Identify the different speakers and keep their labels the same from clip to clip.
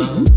Speaker 1: now.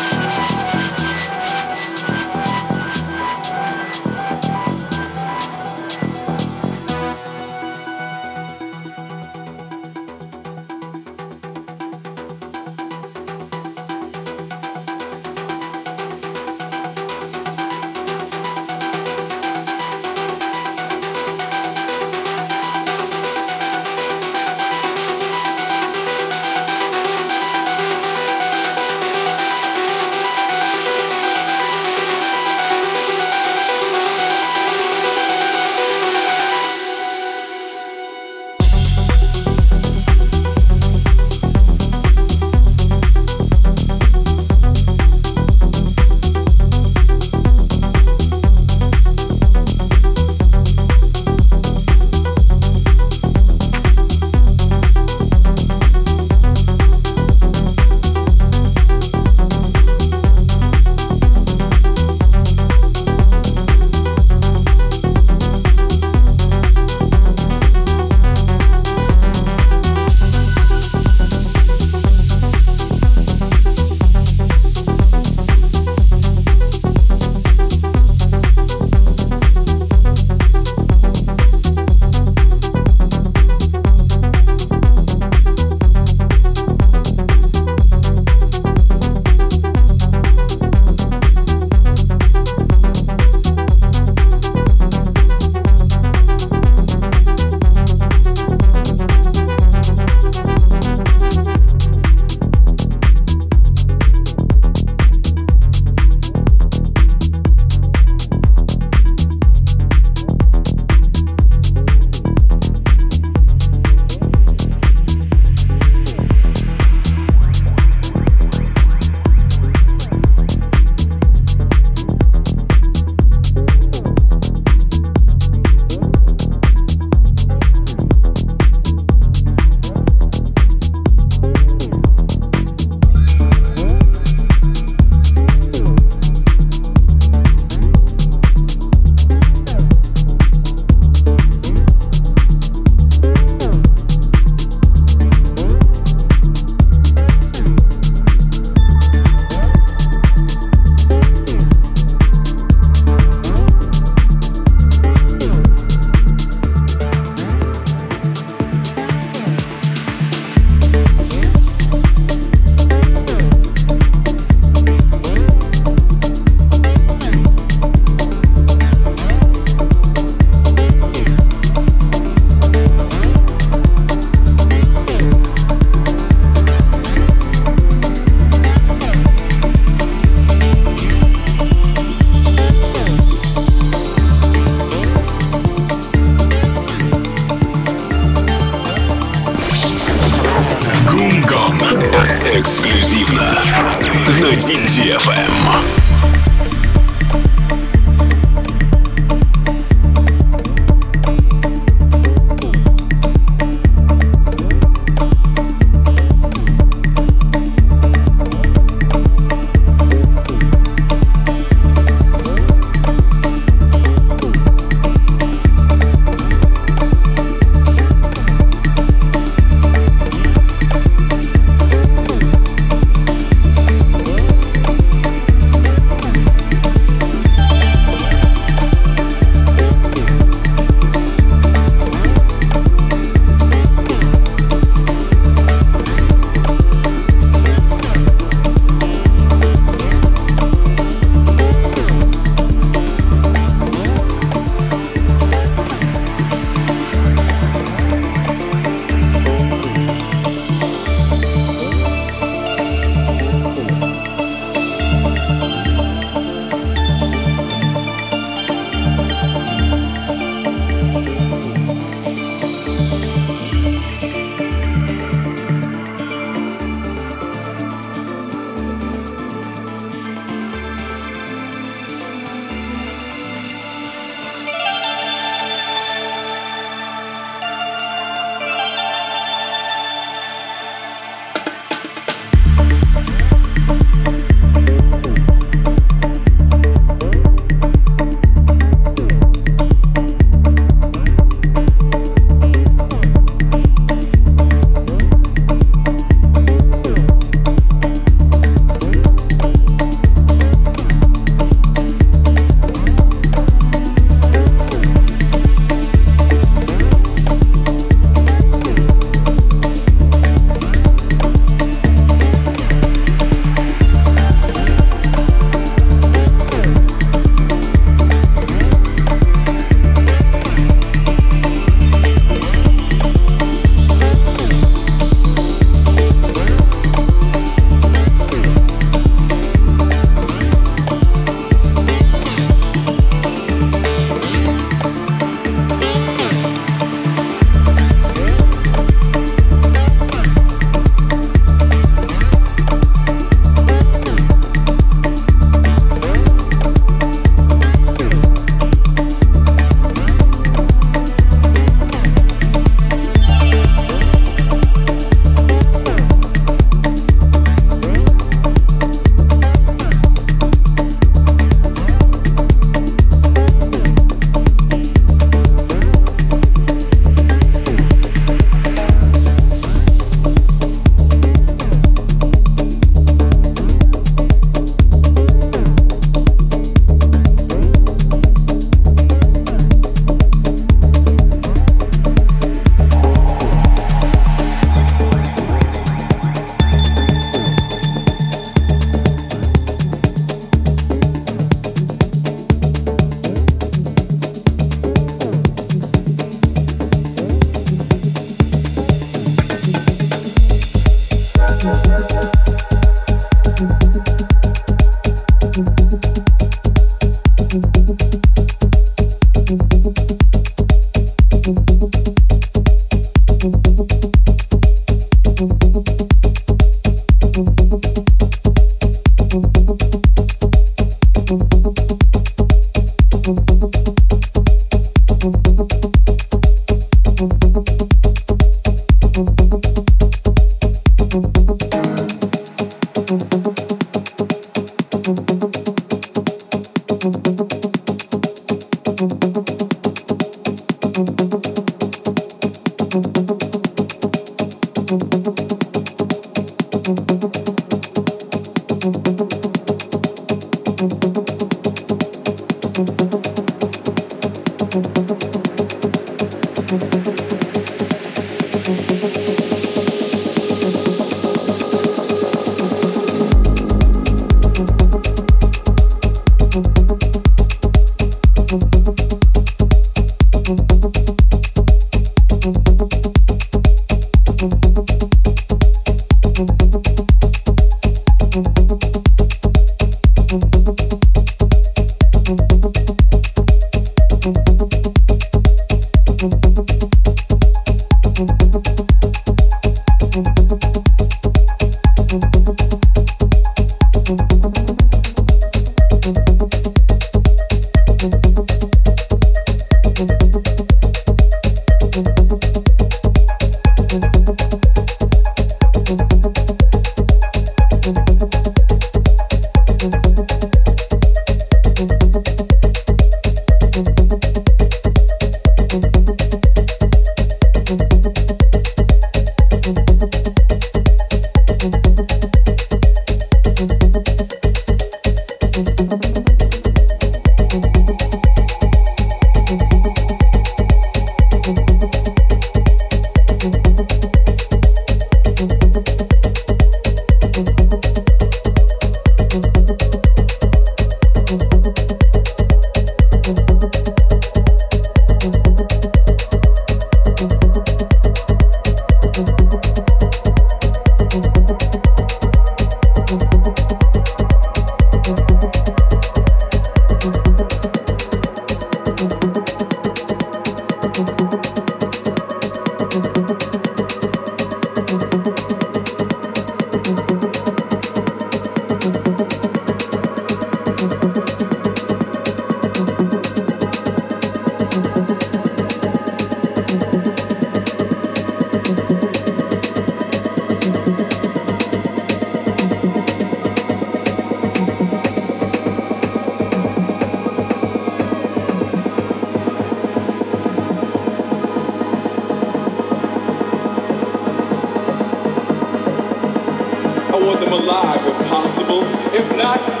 Speaker 2: possible. If
Speaker 3: not,